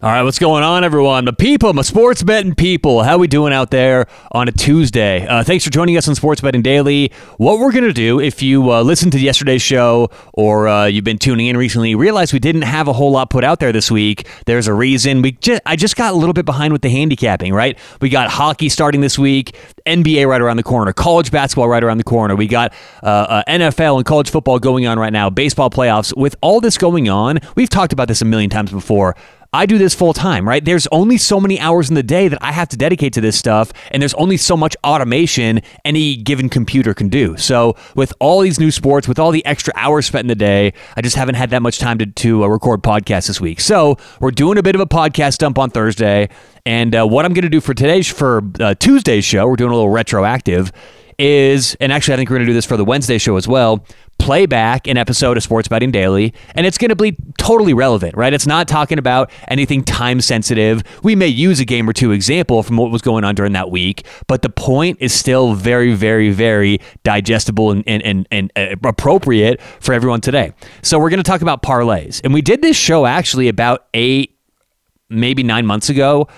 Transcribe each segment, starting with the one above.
All right, what's going on, everyone? The people, my sports betting people. How we doing out there on a Tuesday? Uh, thanks for joining us on Sports Betting Daily. What we're gonna do, if you uh, listened to yesterday's show or uh, you've been tuning in recently, realize we didn't have a whole lot put out there this week. There's a reason. We just, I just got a little bit behind with the handicapping. Right? We got hockey starting this week, NBA right around the corner, college basketball right around the corner. We got uh, uh, NFL and college football going on right now, baseball playoffs. With all this going on, we've talked about this a million times before. I do this full time, right? There's only so many hours in the day that I have to dedicate to this stuff, and there's only so much automation any given computer can do. So, with all these new sports, with all the extra hours spent in the day, I just haven't had that much time to, to uh, record podcasts this week. So, we're doing a bit of a podcast dump on Thursday, and uh, what I'm going to do for today's for uh, Tuesday's show, we're doing a little retroactive is, and actually, I think we're going to do this for the Wednesday show as well. Play back an episode of Sports Betting Daily, and it's going to be totally relevant, right? It's not talking about anything time sensitive. We may use a game or two example from what was going on during that week, but the point is still very, very, very digestible and, and, and, and uh, appropriate for everyone today. So, we're going to talk about parlays, and we did this show actually about eight, maybe nine months ago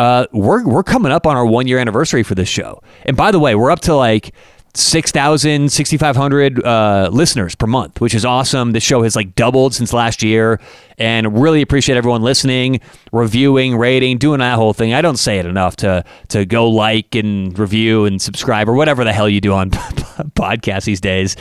uh, we're we're coming up on our one year anniversary for this show. And by the way, we're up to like 6,000, 6,500 uh, listeners per month, which is awesome. This show has like doubled since last year and really appreciate everyone listening, reviewing, rating, doing that whole thing. I don't say it enough to to go like and review and subscribe or whatever the hell you do on podcasts these days.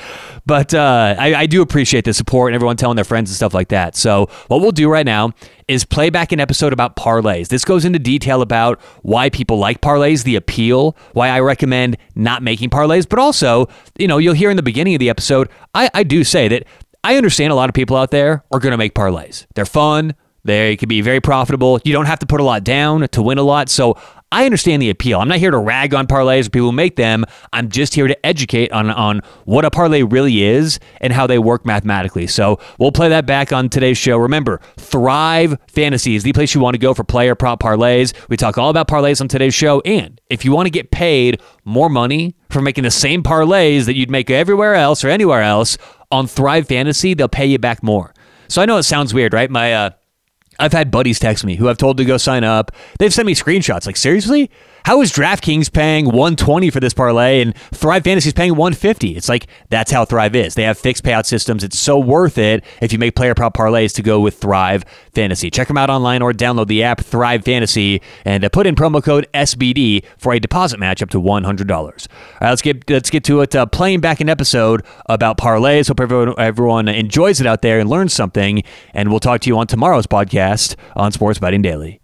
But uh, I, I do appreciate the support and everyone telling their friends and stuff like that. So what we'll do right now is play back an episode about parlays. This goes into detail about why people like parlays, the appeal, why I recommend not making parlays, but also, you know, you'll hear in the beginning of the episode, I, I do say that I understand a lot of people out there are going to make parlays. They're fun. They can be very profitable. You don't have to put a lot down to win a lot. So I understand the appeal. I'm not here to rag on parlays or people who make them. I'm just here to educate on, on what a parlay really is and how they work mathematically. So we'll play that back on today's show. Remember, Thrive Fantasy is the place you want to go for player prop parlays. We talk all about parlays on today's show. And if you want to get paid more money for making the same parlays that you'd make everywhere else or anywhere else, on Thrive Fantasy, they'll pay you back more. So I know it sounds weird, right? My uh, I've had buddies text me who I've told to go sign up. They've sent me screenshots like, seriously? How is DraftKings paying 120 for this parlay and Thrive Fantasy is paying 150? It's like that's how Thrive is. They have fixed payout systems. It's so worth it if you make player prop parlays to go with Thrive Fantasy. Check them out online or download the app Thrive Fantasy and uh, put in promo code SBD for a deposit match up to $100. All right, let's get let's get to it. Uh, playing back an episode about parlays. Hope everyone everyone enjoys it out there and learns something. And we'll talk to you on tomorrow's podcast on Sports Betting Daily.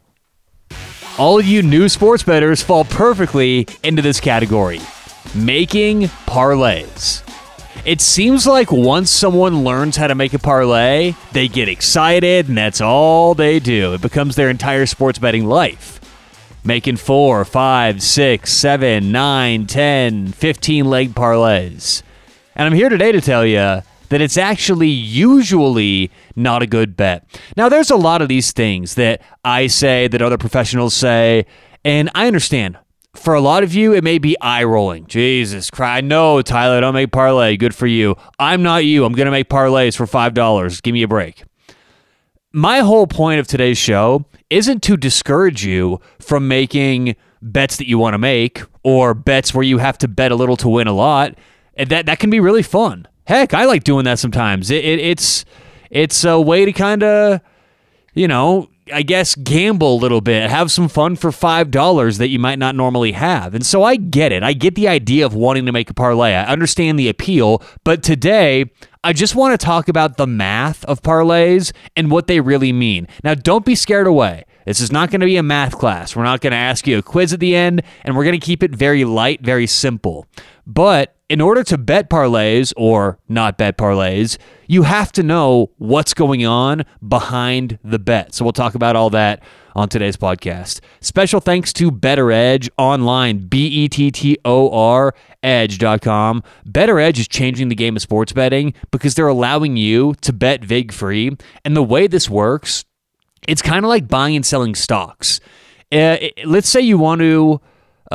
All of you new sports bettors fall perfectly into this category making parlays. It seems like once someone learns how to make a parlay, they get excited and that's all they do. It becomes their entire sports betting life. Making four, five, six, seven, nine, ten, fifteen leg parlays. And I'm here today to tell you that it's actually usually not a good bet. Now, there's a lot of these things that I say, that other professionals say, and I understand. For a lot of you, it may be eye rolling. Jesus Christ. No, Tyler, don't make parlay. Good for you. I'm not you. I'm going to make parlays for $5. Give me a break. My whole point of today's show isn't to discourage you from making bets that you want to make or bets where you have to bet a little to win a lot. That, that can be really fun. Heck, I like doing that sometimes. It, it, it's it's a way to kind of, you know, I guess gamble a little bit, have some fun for five dollars that you might not normally have. And so I get it. I get the idea of wanting to make a parlay. I understand the appeal, but today I just want to talk about the math of parlays and what they really mean. Now, don't be scared away. This is not going to be a math class. We're not going to ask you a quiz at the end, and we're going to keep it very light, very simple. But in order to bet parlays or not bet parlays, you have to know what's going on behind the bet. So we'll talk about all that on today's podcast. Special thanks to Bettor Edge online, B E T T O R edge.com. Bettor Edge is changing the game of sports betting because they're allowing you to bet vig free. And the way this works, it's kind of like buying and selling stocks. Uh, let's say you want to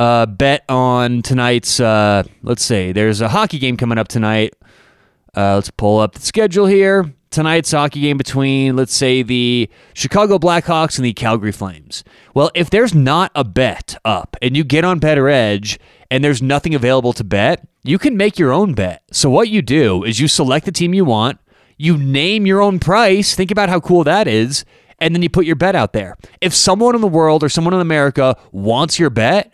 uh, bet on tonight's. Uh, let's say there's a hockey game coming up tonight. Uh, let's pull up the schedule here. tonight's hockey game between, let's say, the Chicago Blackhawks and the Calgary Flames. Well, if there's not a bet up and you get on Bettor Edge and there's nothing available to bet, you can make your own bet. So, what you do is you select the team you want, you name your own price. Think about how cool that is. And then you put your bet out there. If someone in the world or someone in America wants your bet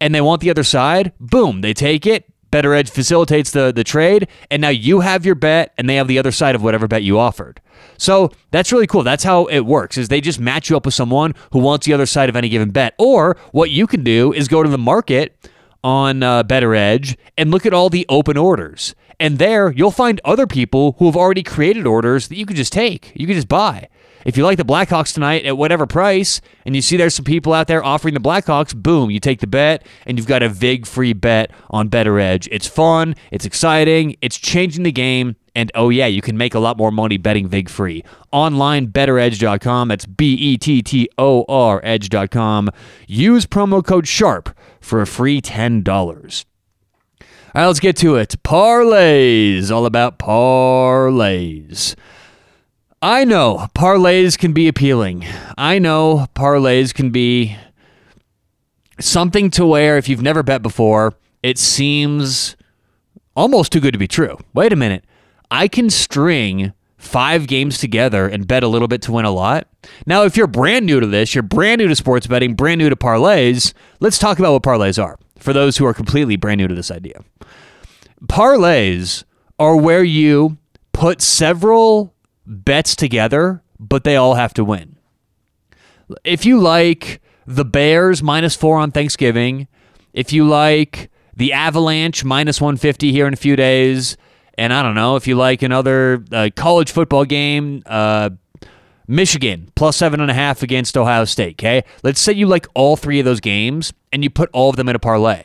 and they want the other side, boom, they take it Bettor Edge facilitates the, the trade, and now you have your bet, and they have the other side of whatever bet you offered. So that's really cool. That's how it works. Is they just match you up with someone who wants the other side of any given bet. Or what you can do is go to the market on uh, Bettor Edge and look at all the open orders. And there you'll find other people who have already created orders that you can just take. You can just buy. If you like the Blackhawks tonight at whatever price, and you see there's some people out there offering the Blackhawks, boom, you take the bet, and you've got a VIG free bet on Bettor Edge. It's fun, it's exciting, it's changing the game, and oh yeah, you can make a lot more money betting VIG free. Online, bettoredge.com. That's B E T T O R edge.com. Use promo code SHARP for a free $10. All right, let's get to it. Parlays, all about parlays. I know parlays can be appealing. I know parlays can be something to where if you've never bet before, it seems almost too good to be true. Wait a minute. I can string five games together and bet a little bit to win a lot. Now, if you're brand new to this, you're brand new to sports betting, brand new to parlays, let's talk about what parlays are for those who are completely brand new to this idea. Parlays are where you put several bets together, but they all have to win. If you like the Bears minus four on Thanksgiving, if you like the Avalanche minus 150 here in a few days, and I don't know, if you like another uh, college football game, uh, Michigan plus seven and a half against Ohio State, okay? Let's say you like all three of those games and you put all of them in a parlay.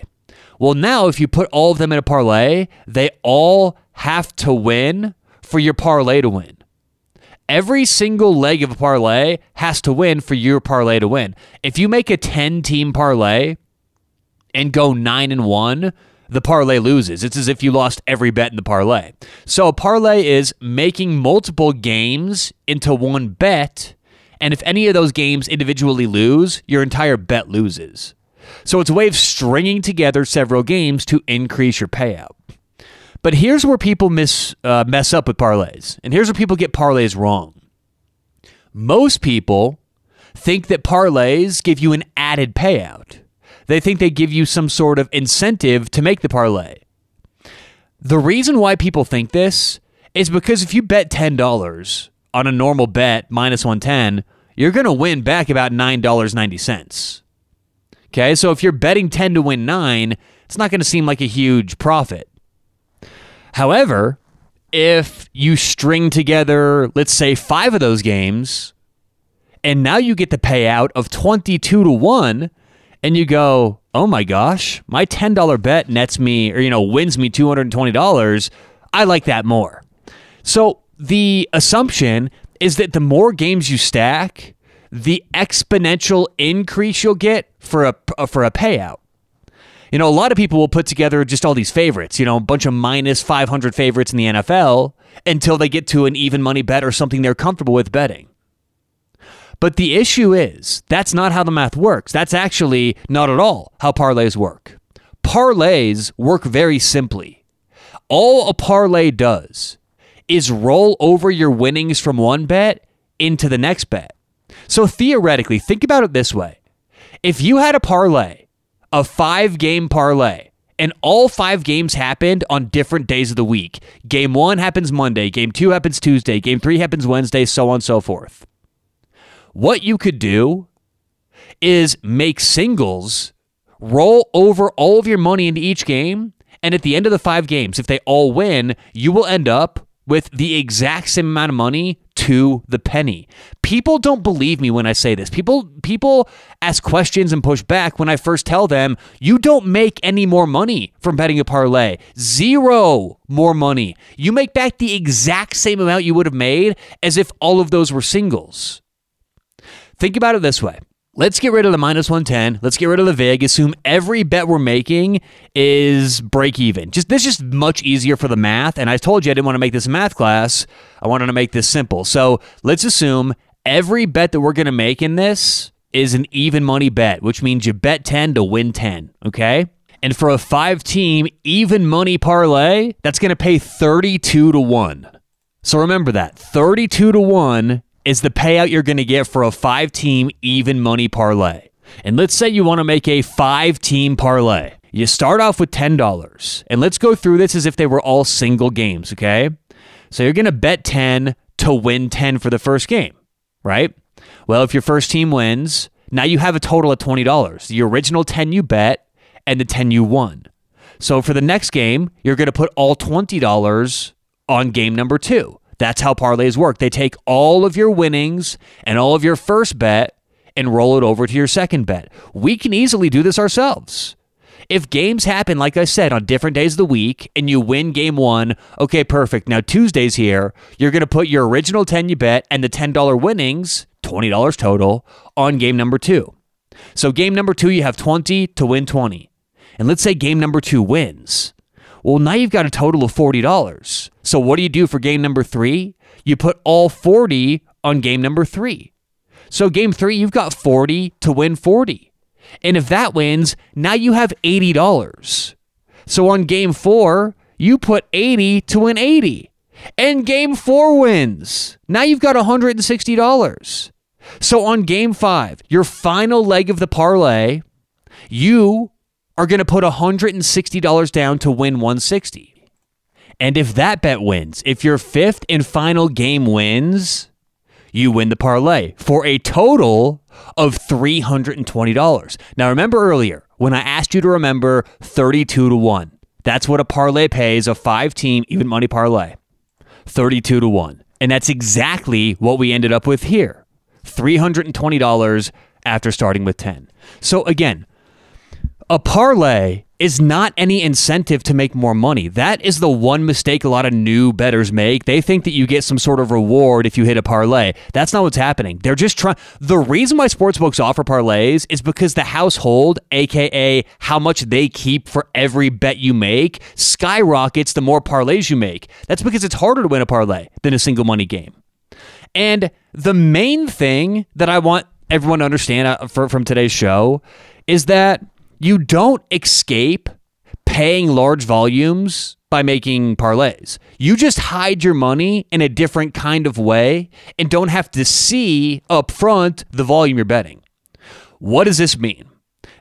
Well, now if you put all of them in a parlay, they all have to win for your parlay to win every single leg of a parlay has to win for your parlay to win. If you make a 10 team parlay and go 9 and 1, the parlay loses. It's as if you lost every bet in the parlay. So a parlay is making multiple games into one bet, and if any of those games individually lose, your entire bet loses. So it's a way of stringing together several games to increase your payout. But here's where people miss uh, mess up with parlays, and here's where people get parlays wrong. Most people think that parlays give you an added payout. They think they give you some sort of incentive to make the parlay. The reason why people think this is because if you bet $10 on a normal bet minus 110, you're going to win back about $9.90. Okay, so if you're betting 10 to win 9, it's not going to seem like a huge profit. However, if you string together, let's say, five of those games, and now you get the payout of 22 to 1, and you go, oh my gosh, my $10 bet nets me, or, you know, wins me $220. I like that more. So the assumption is that the more games you stack, the exponential increase you'll get for a for a payout. You know, a lot of people will put together just all these favorites, you know, a bunch of minus 500 favorites in the NFL until they get to an even money bet or something they're comfortable with betting. But the issue is, that's not how the math works. That's actually not at all how parlays work. Parlays work very simply. All a parlay does is roll over your winnings from one bet into the next bet. So theoretically, think about it this way. If you had a parlay a five game parlay. And all five games happened on different days of the week. Game one happens Monday, game two happens Tuesday, game three happens Wednesday, so on and so forth. What you could do is make singles, roll over all of your money into each game, and at the end of the five games, if they all win, you will end up with the exact same amount of money to the penny. People don't believe me when I say this. People people ask questions and push back when I first tell them you don't make any more money from betting a parlay. Zero more money. You make back the exact same amount you would have made as if all of those were singles. Think about it this way. Let's get rid of the minus 110. Let's get rid of the VIG. Assume every bet we're making is break even. Just this is just much easier for the math. And I told you I didn't want to make this a math class. I wanted to make this simple. So let's assume every bet that we're going to make in this is an even money bet, which means you bet 10 to win 10. Okay. And for a five team even money parlay, that's going to pay 32 to 1. So remember that 32 to 1 is the payout you're going to get for a five team even money parlay. And let's say you want to make a five team parlay. You start off with $10. And let's go through this as if they were all single games, okay? So you're going to bet 10 to win 10 for the first game, right? Well, if your first team wins, now you have a total of $20. The original 10 you bet and the 10 you won. So for the next game, you're going to put all $20 on game number 2. That's how parlays work. They take all of your winnings and all of your first bet and roll it over to your second bet. We can easily do this ourselves. If games happen, like I said, on different days of the week and you win game one, okay, perfect. Now Tuesday's here. You're going to put your original 10 you bet and the $10 winnings, $20 total, on game number two. So game number two, you have 20 to win 20. And let's say game number two wins. Well, now you've got a total of $40. So what do you do for game number three? You put all 40 on game number three. So game three, you've got 40 to win 40. And if that wins, now you have $80. So on game four, you put 80 to win 80. And game four wins. Now you've got $160. So on game five, your final leg of the parlay, you are going to put $160 down to win 160. And if that bet wins, if your fifth and final game wins, you win the parlay for a total of $320. Now remember earlier when I asked you to remember 32 to 1. That's what a parlay pays a 5 team even money parlay. 32 to 1. And that's exactly what we ended up with here. $320 after starting with 10. So again, a parlay is not any incentive to make more money. That is the one mistake a lot of new bettors make. They think that you get some sort of reward if you hit a parlay. That's not what's happening. They're just trying. The reason why sportsbooks offer parlays is because the household, aka how much they keep for every bet you make, skyrockets the more parlays you make. That's because it's harder to win a parlay than a single money game. And the main thing that I want everyone to understand uh, from today's show is that you don't escape paying large volumes by making parlays. You just hide your money in a different kind of way and don't have to see up front the volume you're betting. What does this mean?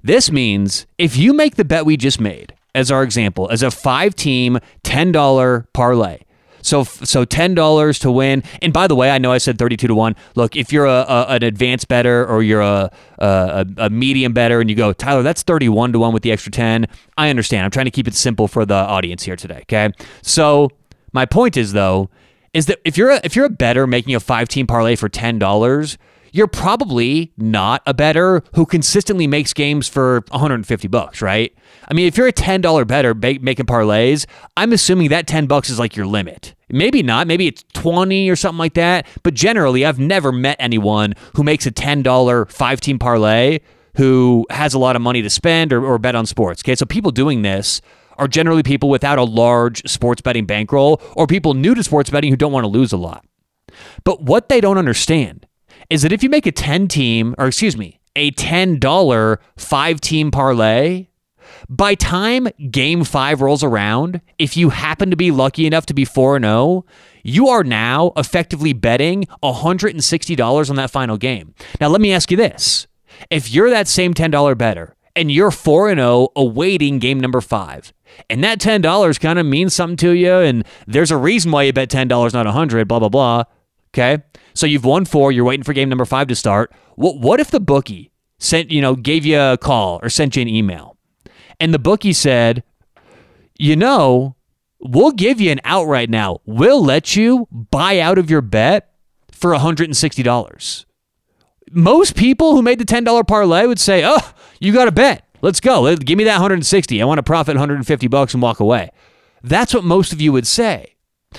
This means if you make the bet we just made, as our example, as a five team $10 parlay, so so ten dollars to win. And by the way, I know I said thirty two to one. Look, if you're a, a an advanced bettor or you're a, a a medium bettor, and you go Tyler, that's thirty one to one with the extra ten. I understand. I'm trying to keep it simple for the audience here today. Okay, so my point is though is that if you're a, if you're a bettor making a five team parlay for ten dollars you're probably not a bettor who consistently makes games for 150 bucks, right? I mean, if you're a $10 bettor making parlays, I'm assuming that 10 bucks is like your limit. Maybe not, maybe it's 20 or something like that, but generally I've never met anyone who makes a $10 five team parlay who has a lot of money to spend or, or bet on sports. Okay, so people doing this are generally people without a large sports betting bankroll or people new to sports betting who don't want to lose a lot. But what they don't understand is that if you make a 10 team, or excuse me, a $10 five team parlay, by time game five rolls around, if you happen to be lucky enough to be 4 0, you are now effectively betting $160 on that final game. Now, let me ask you this. If you're that same $10 bettor and you're 4 0 awaiting game number five, and that $10 kind of means something to you, and there's a reason why you bet $10, not 100 blah, blah, blah. Okay. So you've won four. You're waiting for game number five to start. What, what if the bookie sent, you know, gave you a call or sent you an email and the bookie said, you know, we'll give you an out right now. We'll let you buy out of your bet for $160. Most people who made the $10 parlay would say, oh, you got a bet. Let's go. Give me that 160. I want to profit 150 bucks and walk away. That's what most of you would say.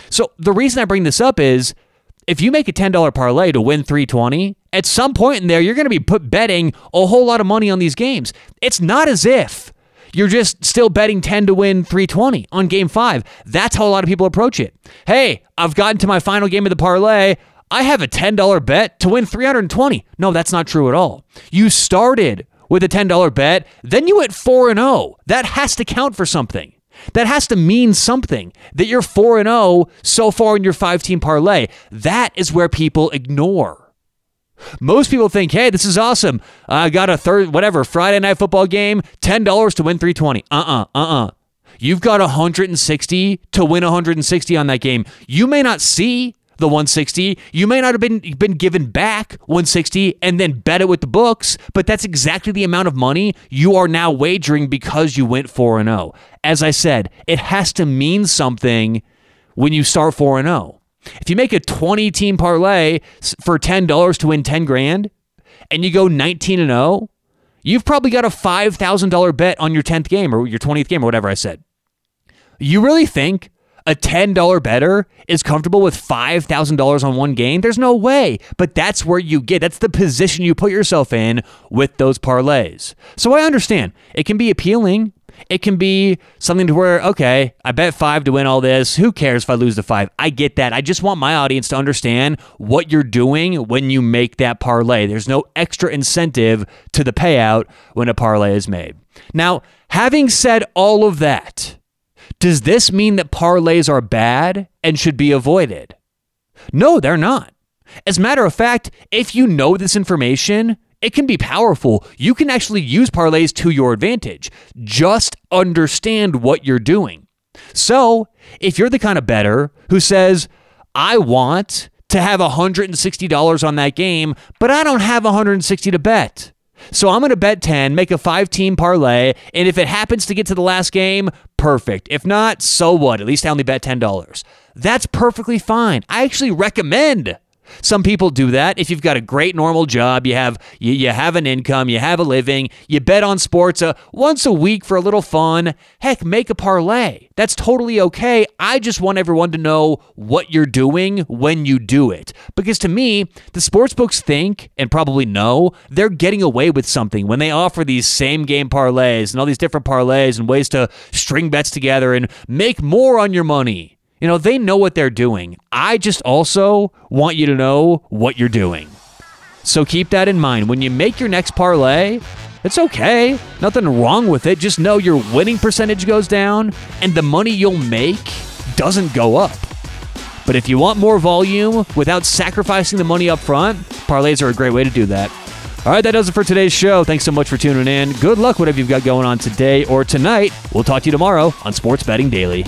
So the reason I bring this up is if you make a $10 parlay to win 320, at some point in there, you're going to be put betting a whole lot of money on these games. It's not as if you're just still betting 10 to win 320 on game five. That's how a lot of people approach it. Hey, I've gotten to my final game of the parlay. I have a $10 bet to win 320. No, that's not true at all. You started with a $10 bet, then you went 4 and 0. That has to count for something. That has to mean something that you're 4 and 0 so far in your 5 team parlay. That is where people ignore. Most people think, hey, this is awesome. I got a third, whatever, Friday night football game, $10 to win 320. Uh uh-uh, uh, uh uh. You've got 160 to win 160 on that game. You may not see the 160. You may not have been been given back 160 and then bet it with the books, but that's exactly the amount of money you are now wagering because you went 4 and 0. As I said, it has to mean something when you start 4 and 0. If you make a 20 team parlay for $10 to win 10 grand and you go 19 and 0, you've probably got a $5,000 bet on your 10th game or your 20th game or whatever I said. You really think a $10 bettor is comfortable with $5,000 on one game? There's no way. But that's where you get. That's the position you put yourself in with those parlays. So I understand. It can be appealing it can be something to where, okay, I bet five to win all this. Who cares if I lose the five? I get that. I just want my audience to understand what you're doing when you make that parlay. There's no extra incentive to the payout when a parlay is made. Now, having said all of that, does this mean that parlays are bad and should be avoided? No, they're not. As a matter of fact, if you know this information, it can be powerful. You can actually use parlays to your advantage. Just understand what you're doing. So, if you're the kind of bettor who says, I want to have $160 on that game, but I don't have 160 to bet. So I'm going to bet 10, make a five team parlay, and if it happens to get to the last game, perfect. If not, so what? At least I only bet $10. That's perfectly fine. I actually recommend some people do that. If you've got a great normal job, you have you, you have an income, you have a living, you bet on sports uh, once a week for a little fun. Heck, make a parlay. That's totally okay. I just want everyone to know what you're doing when you do it. Because to me, the sports books think and probably know they're getting away with something when they offer these same game parlays and all these different parlays and ways to string bets together and make more on your money. You know, they know what they're doing. I just also want you to know what you're doing. So keep that in mind. When you make your next parlay, it's okay. Nothing wrong with it. Just know your winning percentage goes down and the money you'll make doesn't go up. But if you want more volume without sacrificing the money up front, parlays are a great way to do that. All right, that does it for today's show. Thanks so much for tuning in. Good luck, whatever you've got going on today or tonight. We'll talk to you tomorrow on Sports Betting Daily.